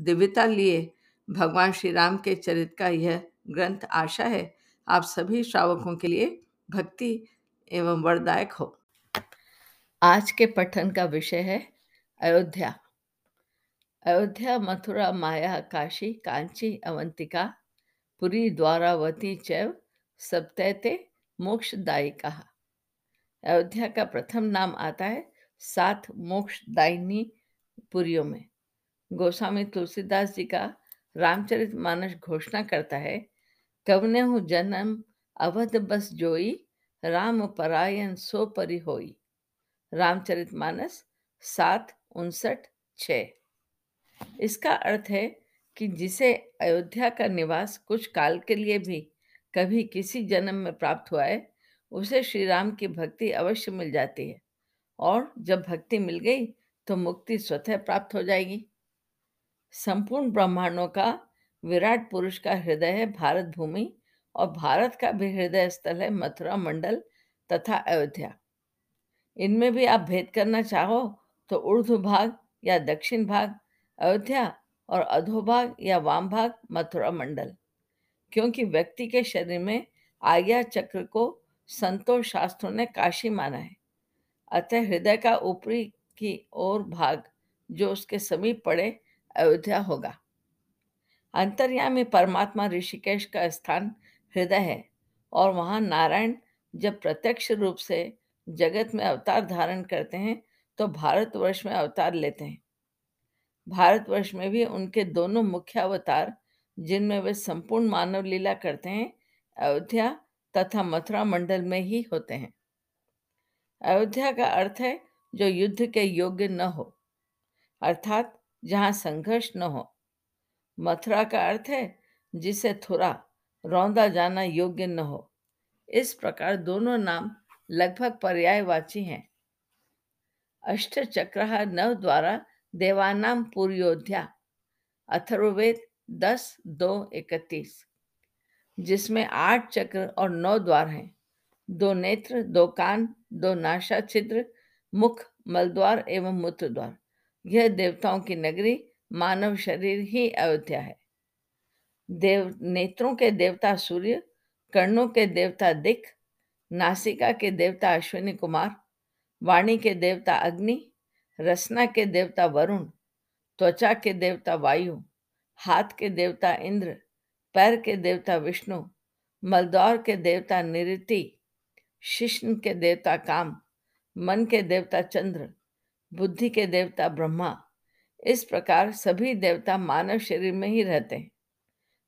दिव्यता लिए भगवान श्री राम के चरित का यह ग्रंथ आशा है। आप सभी श्रावकों के लिए भक्ति एवं वरदायक हो। आज के पठन का विषय है अयोध्या। अयोध्या, मथुरा, माया, काशी, कांची, अवंतिका, पुरी, द्वारावती, चैव, सप्तैते, मोक्षदायिका। अयोध्या का प्रथम नाम आता है सात मोक्षदायिनी पुरियों में। गोस्वामी तुलसीदास जी का रामचरित मानस घोषणा करता है, कवने हूँ जन्म, अवध बस जोई, राम परायण सो परि होई। रामचरित मानस सात, उनसठ छ इसका अर्थ है कि जिसे अयोध्या का निवास कुछ काल के लिए भी कभी किसी जन्म में प्राप्त हुआ है, उसे श्री राम की भक्ति अवश्य मिल जाती है, और जब भक्ति मिल गई तो मुक्ति स्वतः प्राप्त हो जाएगी। संपूर्ण ब्रह्मांडों का विराट पुरुष का हृदय है भारत भूमि और भारत का भी हृदय स्थल है मथुरा मंडल तथा अयोध्या। इनमें भी आप भेद करना चाहो तो ऊर्ध्व भाग या दक्षिण भाग, अयोध्या और अधोभाग या वाम भाग, मथुरा मंडल। क्योंकि व्यक्ति के शरीर में आज्ञा चक्र को संतोष शास्त्रों ने काशी माना है। अतः हृदय का ऊपरी की ओर भाग, जो उसके समीप पड़े अयोध्या होगा। अंतर्यामी परमात्मा ऋषिकेश का स्थान हृदय है और वहाँ नारायण जब प्रत्यक्ष रूप से जगत में अवतार धारण करते हैं तो भारतवर्ष में अवतार लेते हैं। भारतवर्ष में भी उनके दोनों मुख्य अवतार, जिनमें वे संपूर्ण मानव लीला करते हैं, अयोध्या तथा मथुरा मंडल में ही होते हैं। अयोध्या का अर्थ है जो युद्ध के योग्य न हो। अर्थात जहाँ संघर्ष न हो। मथुरा का अर्थ है, जिसे थोड़ा रौंदा जाना योग्य न हो। इस प्रकार दोनों नाम लगभग पर्यायवाची हैं। अष्ट चक्र नव द्वारा देवानाम पूर्योध्या, अथर्ववेद दस दो इकतीस, जिसमें आठ चक्र और नौ द्वार हैं। दो नेत्र, दो कान, दो नाशा छिद्र मुख, मलद्वार एवं मूत्र द्वार यह देवताओं की नगरी मानव शरीर ही अयोध्या है देव नेत्रों के देवता सूर्य कर्णों के देवता दिक नासिका के देवता अश्विनी कुमार वाणी के देवता अग्नि रसना के देवता वरुण त्वचा के देवता वायु हाथ के देवता इंद्र पैर के देवता विष्णु मलदौर के देवता निरति शिष्ण के देवता काम मन के देवता चंद्र बुद्धि के देवता ब्रह्मा, इस प्रकार सभी देवता मानव शरीर में ही रहते हैं।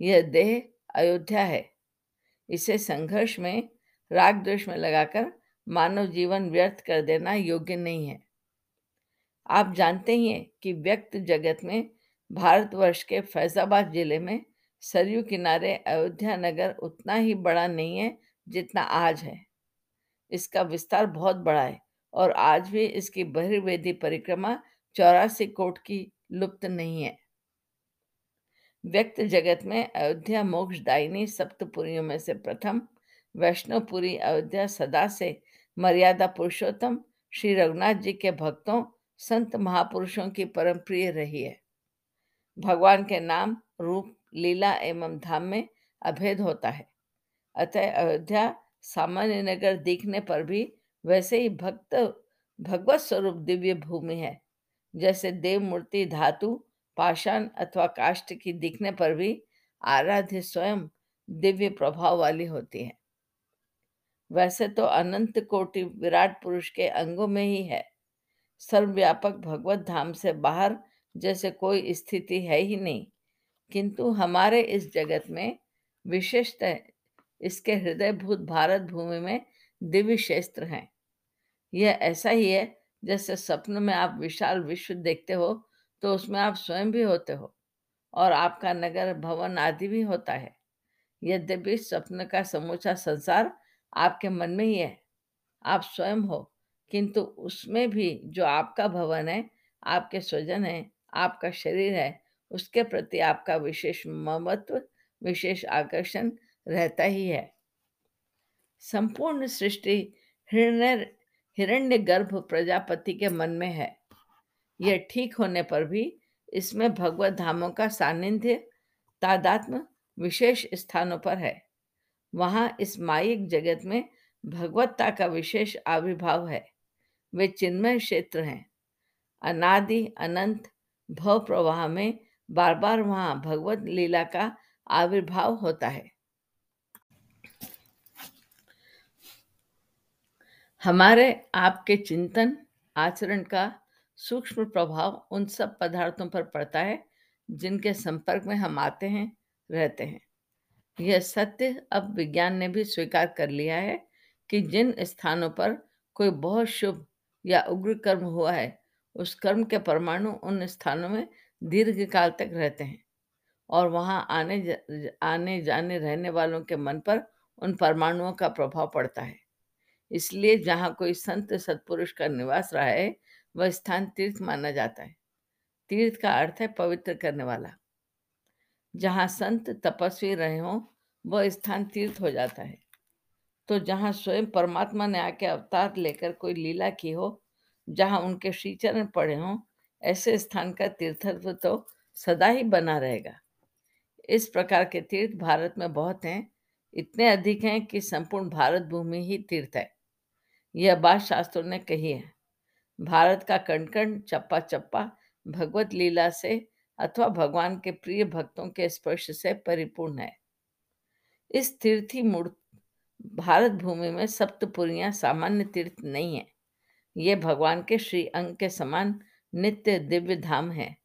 यह देह अयोध्या है। इसे संघर्ष में, राग द्वेष में लगाकर मानव जीवन व्यर्थ कर देना योग्य नहीं है। आप जानते ही हैं कि व्यक्त जगत में, भारतवर्ष के फैजाबाद ज़िले में सरयू किनारे अयोध्या नगर उतना ही बड़ा नहीं है जितना आज है। इसका विस्तार बहुत बड़ा है। और आज भी इसकी बहिर्वेदी परिक्रमा चौरासी कोट की लुप्त नहीं है। व्यक्त जगत में अयोध्या मोक्षदायिनी सप्तपुरियों में से प्रथम वैष्णवपुरी अयोध्या सदा से मर्यादा पुरुषोत्तम, श्री रघुनाथ जी के भक्तों, संत महापुरुषों की परम प्रिय रही है। भगवान के नाम, रूप, लीला एवं धाम में अभेद होता है। अतः अयोध्या सामान्य नगर दिखने पर भी वैसे ही भक्त भगवत स्वरूप दिव्य भूमि है। जैसे देव मूर्ति धातु, पाषाण अथवा काष्ठ की दिखने पर भी आराध्य स्वयं दिव्य प्रभाव वाली होती है। वैसे तो अनंत कोटि विराट पुरुष के अंगों में ही है। सर्वव्यापक भगवत धाम से बाहर जैसे कोई स्थिति है ही नहीं। किंतु हमारे इस जगत में विशेषतः इसके हृदयभूत भारत भूमि में दिव्य क्षेत्र हैं। यह ऐसा ही है, जैसे सपन में आप विशाल विश्व देखते हो तो उसमें आप स्वयं भी होते हो और आपका नगर, भवन आदि भी होता है। यद्यपि स्वप्न का समूचा संसार आपके मन में ही है, आप स्वयं हो, किंतु उसमें भी जो आपका भवन है, आपके स्वजन है, आपका शरीर है, उसके प्रति आपका विशेष ममत्व, विशेष आकर्षण रहता ही है। संपूर्ण सृष्टि, हिरण्य हिरण्य गर्भ प्रजापति के मन में है। यह ठीक होने पर भी इसमें भगवत धामों का सानिध्य तादात्म विशेष स्थानों पर है। वहाँ इस माइक जगत में भगवत्ता का विशेष आविर्भाव है। वे चिन्मय क्षेत्र हैं। अनादि, अनंत, भव प्रवाह में बार बार वहाँ भगवत लीला का आविर्भाव होता है। हमारे आपके चिंतन आचरण का सूक्ष्म प्रभाव उन सब पदार्थों पर पड़ता है जिनके संपर्क में हम आते हैं रहते हैं। यह सत्य अब विज्ञान ने भी स्वीकार कर लिया है कि जिन स्थानों पर कोई बहुत शुभ या उग्र कर्म हुआ है उस कर्म के परमाणु उन स्थानों में दीर्घ काल तक रहते हैं और वहाँ आने ज, आने जाने रहने वालों के मन पर उन परमाणुओं का प्रभाव पड़ता है। इसलिए जहाँ कोई संत सत्पुरुष का निवास रहा है, वह स्थान तीर्थ माना जाता है। तीर्थ का अर्थ है पवित्र करने वाला। जहाँ संत तपस्वी रहे हों, वह स्थान तीर्थ हो जाता है। तो जहाँ स्वयं परमात्मा ने आके अवतार लेकर कोई लीला की हो, जहाँ उनके श्रीचरण पड़े हों, ऐसे स्थान का तीर्थत्व तो सदा ही बना रहेगा। इस प्रकार के तीर्थ भारत में बहुत हैं। इतने अधिक हैं कि संपूर्ण भारत भूमि ही तीर्थ है। यह बात शास्त्रों ने कही है। भारत का कण कण चप्पा चप्पा भगवत लीला से अथवा भगवान के प्रिय भक्तों के स्पर्श से परिपूर्ण है। इस तीर्थी मूर्त भारत भूमि में सप्तपुरियाँ सामान्य तीर्थ नहीं है। ये भगवान के श्री अंग के समान नित्य दिव्य धाम है।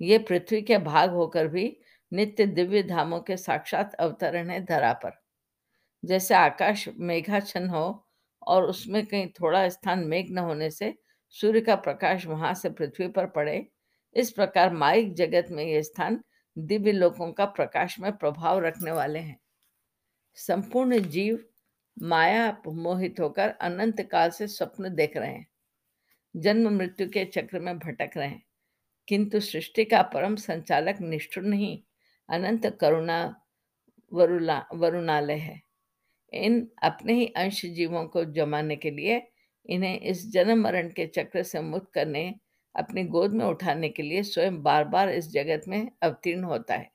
ये पृथ्वी के भाग होकर भी नित्य दिव्य धामों के साक्षात अवतरण है धरा पर। जैसे आकाश मेघाच्छन हो और उसमें कहीं थोड़ा स्थान मेघ न होने से सूर्य का प्रकाश वहाँ से पृथ्वी पर पड़े। इस प्रकार माइक जगत में ये स्थान दिव्य लोकों का प्रकाश में प्रभाव रखने वाले हैं। संपूर्ण जीव माया मोहित होकर अनंत काल से स्वप्न देख रहे हैं। जन्म मृत्यु के चक्र में भटक रहे हैं। किंतु सृष्टि का परम संचालक निष्ठुर नहीं, अनंत करुणा वरुला, वरुणालय है। इन अपने ही अंश जीवों को जमाने के लिए, इन्हें इस जन्म मरण के चक्र से मुक्त करने, अपनी गोद में उठाने के लिए स्वयं बार बार इस जगत में अवतीर्ण होता है।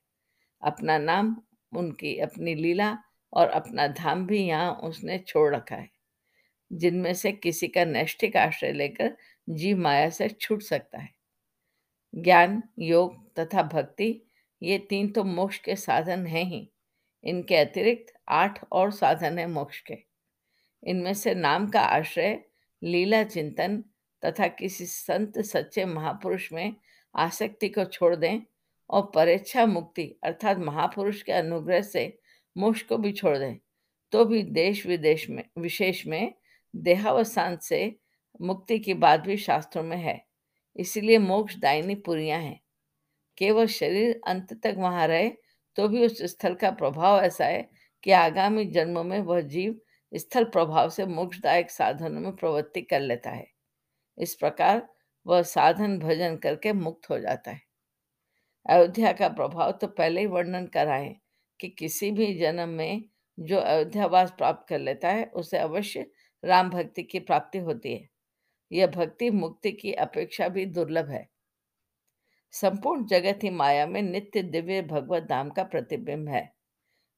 अपना नाम, उनकी अपनी लीला और अपना धाम भी यहाँ उसने छोड़ रखा है, जिनमें से किसी का नैष्ठिक आश्रय लेकर जीव माया से छूट सकता है। ज्ञान, योग तथा भक्ति, ये तीन तो मोक्ष के साधन हैं ही। इनके अतिरिक्त आठ और साधन है मोक्ष के। इनमें से नाम का आश्रय, लीला चिंतन तथा किसी संत सच्चे महापुरुष में आसक्ति को छोड़ दें और परेच्छा मुक्ति अर्थात महापुरुष के अनुग्रह से मोक्ष को भी छोड़ दें तो भी देश विदेश में, विशेष में देहावसान से मुक्ति की बात भी शास्त्रों में है। इसीलिए मोक्ष दायनी पुरियाँ हैं। केवल शरीर अंत तक वहाँ रहे तो भी उस स्थल का प्रभाव ऐसा है कि आगामी जन्मों में वह जीव स्थल प्रभाव से मोक्षदायक साधनों में प्रवृत्ति कर लेता है। इस प्रकार वह साधन भजन करके मुक्त हो जाता है। अयोध्या का प्रभाव तो पहले ही वर्णन कराए कि किसी भी जन्म में जो अयोध्यावास प्राप्त कर लेता है, उसे अवश्य राम भक्ति की प्राप्ति होती है। यह भक्ति मुक्ति की अपेक्षा भी दुर्लभ है। संपूर्ण जगत ही माया में नित्य दिव्य भगवत धाम का प्रतिबिंब है।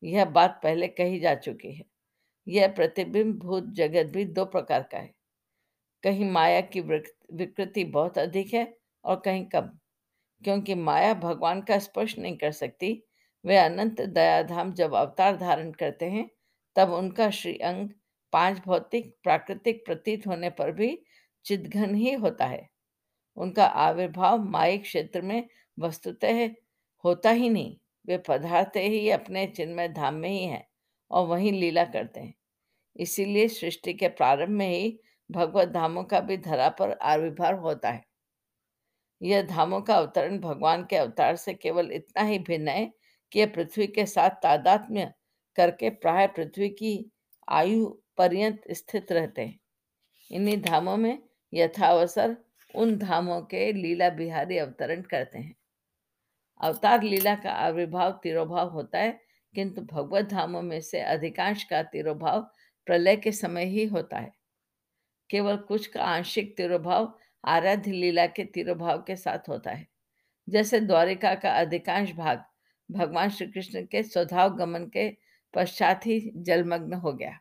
यह बात पहले कही जा चुकी है। यह प्रतिबिंब भूत जगत भी दो प्रकार का है। कहीं माया की विकृति बहुत अधिक है और कहीं कम। क्योंकि माया भगवान का स्पर्श नहीं कर सकती, वे अनंत दयाधाम जब अवतार धारण करते हैं, तब उनका श्री अंग पाँच भौतिक, प्राकृतिक प्रतीत होने पर भी चिदघन ही होता है। उनका आविर्भाव माइक क्षेत्र में वस्तुतः होता ही नहीं। वे पदार्थ ही अपने चिन्मय धाम में ही हैं और वहीं लीला करते हैं। इसीलिए सृष्टि के प्रारंभ में ही भगवत धामों का भी धरा पर आविर्भाव होता है। यह धामों का अवतरण भगवान के अवतार से केवल इतना ही भिन्न है कि यह पृथ्वी के साथ तादात्म्य करके प्राय पृथ्वी की आयु पर्यंत स्थित रहते हैं। इन्हीं धामों में यथावसर उन धामों के लीला बिहारी अवतरण करते हैं। अवतार लीला का आविर्भाव तिरोभाव होता है, किंतु भगवत धामों में से अधिकांश का तिरोभाव प्रलय के समय ही होता है। केवल कुछ का आंशिक तिरोभाव आराध्य लीला के तिरोभाव के साथ होता है। जैसे द्वारिका का अधिकांश भाग भगवान श्री कृष्ण के स्वधाव गमन के पश्चात ही जलमग्न हो गया।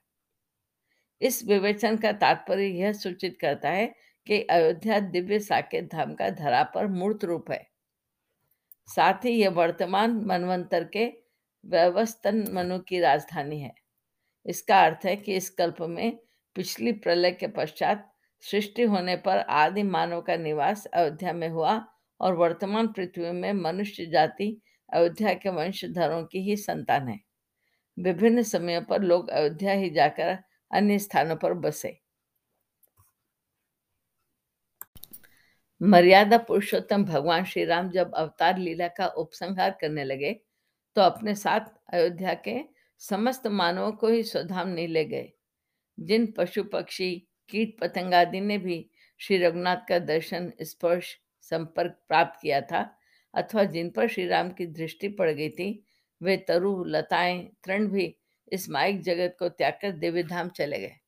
इस विवेचन का तात्पर्य यह सूचित करता है कि अयोध्या दिव्य साकेत धाम का धरा पर मूर्त रूप है। साथ ही यह वर्तमान मनवंतर के व्यवस्थन मनु की राजधानी है। इसका अर्थ है कि इस कल्प में पिछली प्रलय के पश्चात सृष्टि होने पर आदि मानव का निवास अयोध्या में हुआ और वर्तमान पृथ्वी में मनुष्य जाति अयोध्या के वंशधरों की ही संतान है। विभिन्न समयों पर लोग अयोध्या ही जाकर अन्य स्थानों पर बसे। मर्यादा पुरुषोत्तम भगवान श्री राम जब अवतार लीला का उपसंहार करने लगे तो अपने साथ अयोध्या के समस्त मानवों को ही स्वधाम नहीं ले गए। जिन पशु पक्षी, कीट पतंग आदि ने भी श्री रघुनाथ का दर्शन, स्पर्श, संपर्क प्राप्त किया था, अथवा जिन पर श्री राम की दृष्टि पड़ गई थी, वे तरु, लताएँ, तृण भी इस माइक जगत को त्याग कर दिव्य धाम चले गए।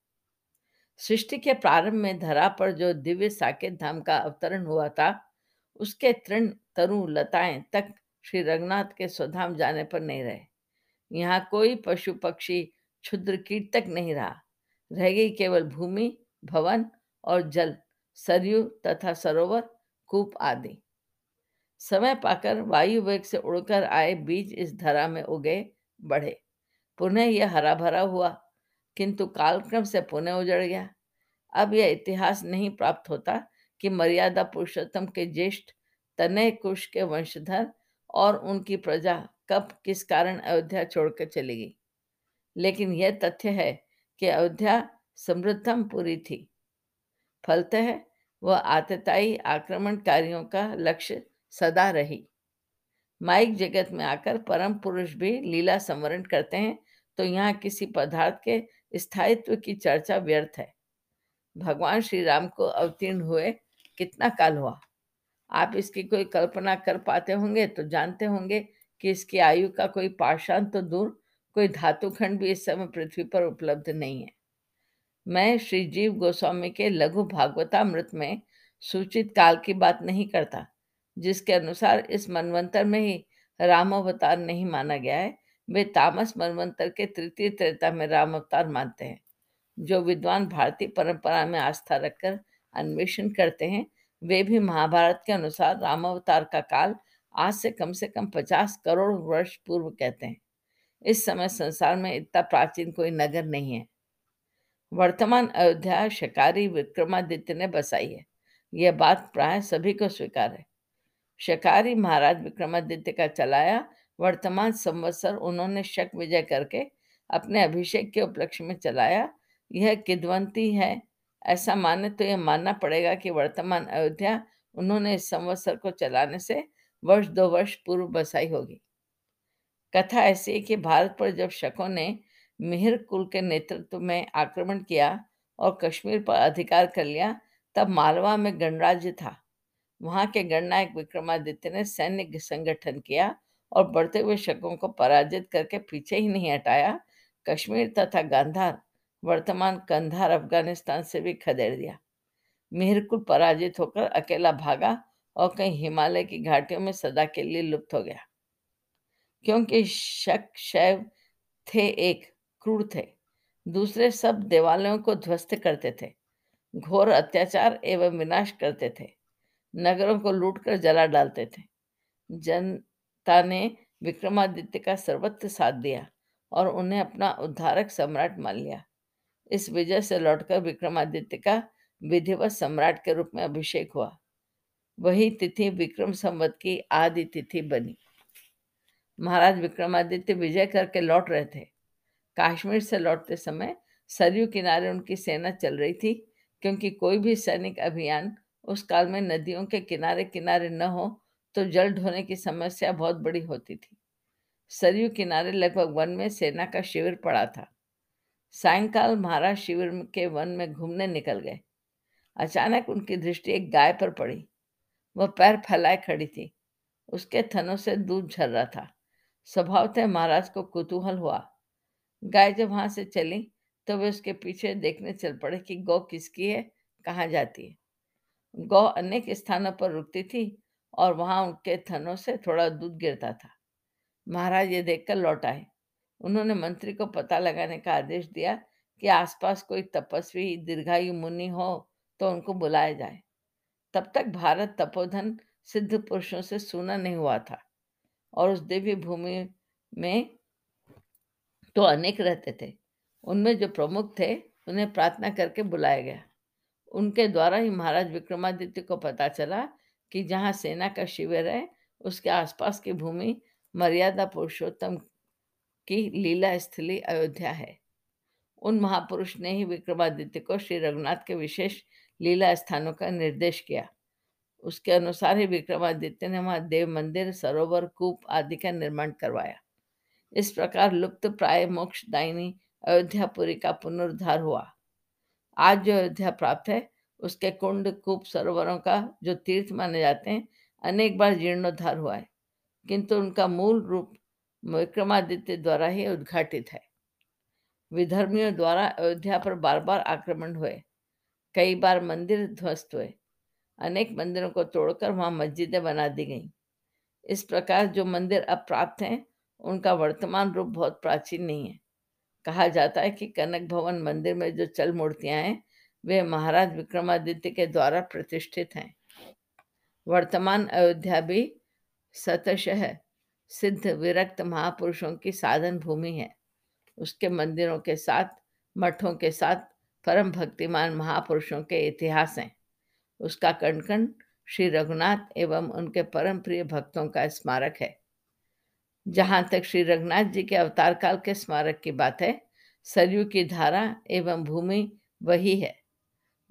सृष्टि के प्रारंभ में धरा पर जो दिव्य साकेत धाम का अवतरण हुआ था, उसके तृण तरु लताएँ तक श्री रघुनाथ के स्वधाम जाने पर नहीं रहे। यहाँ कोई पशु पक्षी क्षुद्र कीट तक नहीं रहा। रह गई केवल भूमि, भवन और जल, सरयू तथा सरोवर, कूप आदि। समय पाकर वायु वेग से उड़कर आए बीज इस धरा में उगे, बढ़े। पुनः यह हरा भरा हुआ किंतु कालक्रम से पुनः उजड़ गया। अब यह इतिहास नहीं प्राप्त होता कि मर्यादा पुरुषोत्तम के ज्येष्ठ तनय कुश के वंशधर और उनकी प्रजा कब किस कारण अयोध्या छोड़कर चली गई। लेकिन यह तथ्य है कि अयोध्या समृद्धम पूरी थी। फलतः वह आतताई आक्रमणकारियों का लक्ष्य सदा रही। माइक जगत में आकर परम पुरुष भी लीला संवरण करते हैं तो यहाँ किसी पदार्थ के स्थायित्व की चर्चा व्यर्थ है। भगवान श्री राम को अवतीर्ण हुए कितना काल हुआ? आप इसकी कोई कल्पना कर पाते होंगे तो जानते होंगे कि इसकी आयु का कोई पाषाण तो दूर, कोई धातु खंड भी इस समय पृथ्वी पर उपलब्ध नहीं है। मैं श्री जीव गोस्वामी के लघु भागवतामृत में सूचित काल की बात नहीं करता, जिसके अनुसार इस मनवंतर में ही राम अवतार नहीं माना गया है। वे तामस मनवंतर के तृतीय त्रेता में राम अवतार मानते हैं, जो विद्वान भारतीय परंपरा में आस्था रखकर अन्वेषण करते हैं। वे भी महाभारत के अनुसार राम अवतार का काल आज से कम से कम पचास करोड़ वर्ष पूर्व कहते हैं। इस समय संसार में इतना प्राचीन कोई नगर नहीं है। वर्तमान अयोध्या शिकारी विक्रमादित्य ने बसाई है। यह बात प्राय सभी को स्वीकार है। शिकारी महाराज विक्रमादित्य का चलाया वर्तमान संवत्सर उन्होंने शक विजय करके अपने अभिषेक के उपलक्ष्य में चलाया। यह किदवंती है। ऐसा माने तो यह मानना पड़ेगा कि वर्तमान अयोध्या उन्होंने इस संवत्सर को चलाने से वर्ष दो वर्ष पूर्व बसाई होगी। कथा ऐसी है कि भारत पर जब शकों ने मिहिर कुल के नेतृत्व में आक्रमण किया और कश्मीर पर अधिकार कर लिया, तब मालवा में गणराज्य था। वहाँ के गणनायक विक्रमादित्य ने सैन्य संगठन किया और बढ़ते हुए शकों को पराजित करके पीछे ही नहीं हटाया, कश्मीर तथा गांधार, वर्तमान कंधार अफ़गानिस्तान से भी खदेड़ दिया। मिहिरकुल पराजित होकर अकेला भागा और कहीं हिमालय की घाटियों में सदा के लिए लुप्त हो गया। क्योंकि शक शैव थे एक, क्रूर थे। दूसरे सब देवालयों को ध्वस्त करते थे, घोर अत्याचार एवं विनाश करते थे, नगरों को लूटकर जला डालते थे। जनता ने विक्रमादित्य का सर्वत्र साथ दिया और उन्हें अपना उद्धारक सम्राट मान लिया। इस विजय से लौटकर विक्रमादित्य का विधिवत सम्राट के रूप में अभिषेक हुआ। वही तिथि विक्रम संवत की आदि तिथि बनी। महाराज विक्रमादित्य विजय करके लौट रहे थे। कश्मीर से लौटते समय सरयू किनारे उनकी सेना चल रही थी, क्योंकि कोई भी सैनिक अभियान उस काल में नदियों के किनारे किनारे न हो तो जल ढोने की समस्या बहुत बड़ी होती थी। सरयू किनारे लगभग वन में सेना का शिविर पड़ा था। सायंकाल महाराज शिविर के वन में घूमने निकल गए। अचानक उनकी दृष्टि एक गाय पर पड़ी। वह पैर फैलाए खड़ी थी। उसके थनों से दूध झर रहा था। स्वभावतः महाराज को कुतूहल हुआ। गाय जब वहाँ से चली तो वे उसके पीछे देखने चल पड़े कि गौ किसकी है, कहाँ जाती है। गौ अनेक स्थानों पर रुकती थी और वहाँ उनके थनों से थोड़ा दूध गिरता था। महाराज ये देखकर लौट आए। उन्होंने मंत्री को पता लगाने का आदेश दिया कि आसपास कोई तपस्वी, दीर्घायु मुनि हो तो उनको बुलाया जाए। तब तक भारत तपोधन सिद्ध पुरुषों से सुना नहीं हुआ था और उस दिव्य भूमि में तो अनेक रहते थे। उनमें जो प्रमुख थे, उन्हें प्रार्थना करके बुलाया गया। उनके द्वारा ही महाराज विक्रमादित्य को पता चला कि जहाँ सेना का शिविर है, उसके आसपास की भूमि मर्यादा पुरुषोत्तम की लीला स्थली अयोध्या है। उन महापुरुष ने ही विक्रमादित्य को श्री रघुनाथ के विशेष लीला स्थानों का निर्देश किया। उसके अनुसार ही विक्रमादित्य ने वहाँ देव मंदिर, सरोवर, कूप आदि का निर्माण करवाया। इस प्रकार लुप्त, प्राय मोक्ष दायनी अयोध्यापुरी का पुनरुद्धार हुआ। आज जो अयोध्या प्राप्त है उसके कुंड कूप सरोवरों का जो तीर्थ माने जाते हैं, अनेक बार जीर्णोद्धार हुआ है। किंतु उनका मूल रूप विक्रमादित्य द्वारा ही उद्घाटित है। विधर्मियों द्वारा अयोध्या पर बार बार आक्रमण हुए। कई बार मंदिर ध्वस्त हुए। अनेक मंदिरों को तोड़कर वहाँ मस्जिदें बना दी गईं। इस प्रकार जो मंदिर अब प्राप्त हैं, उनका वर्तमान रूप बहुत प्राचीन नहीं है। कहा जाता है कि कनक भवन मंदिर में जो चल मूर्तियाँ हैं वे महाराज विक्रमादित्य के द्वारा प्रतिष्ठित हैं। वर्तमान अयोध्या भी सतशः सिद्ध विरक्त महापुरुषों की साधन भूमि है। उसके मंदिरों के साथ, मठों के साथ परम भक्तिमान महापुरुषों के इतिहास हैं। उसका कण कण श्री रघुनाथ एवं उनके परम प्रिय भक्तों का स्मारक है। जहाँ तक श्री रघुनाथ जी के अवतार काल के स्मारक की बात है, सरयू की धारा एवं भूमि वही है।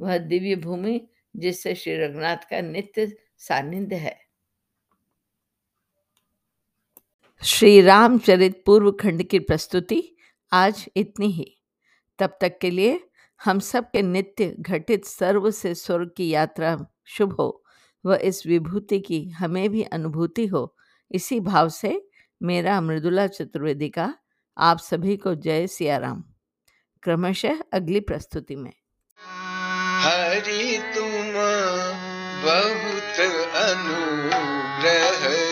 वह दिव्य भूमि जिससे श्री रघुनाथ का नित्य सानिध्य है। श्री रामचरित पूर्व खंड की प्रस्तुति आज इतनी ही। तब तक के लिए हम सब के नित्य घटित सर्व से स्वर्ग की यात्रा शुभ हो व इस विभूति की हमें भी अनुभूति हो। इसी भाव से मेरा मृदुला चतुर्वेदी का आप सभी को जय सियाराम। क्रमशः अगली प्रस्तुति में। तुम बहुत अनुग्रह।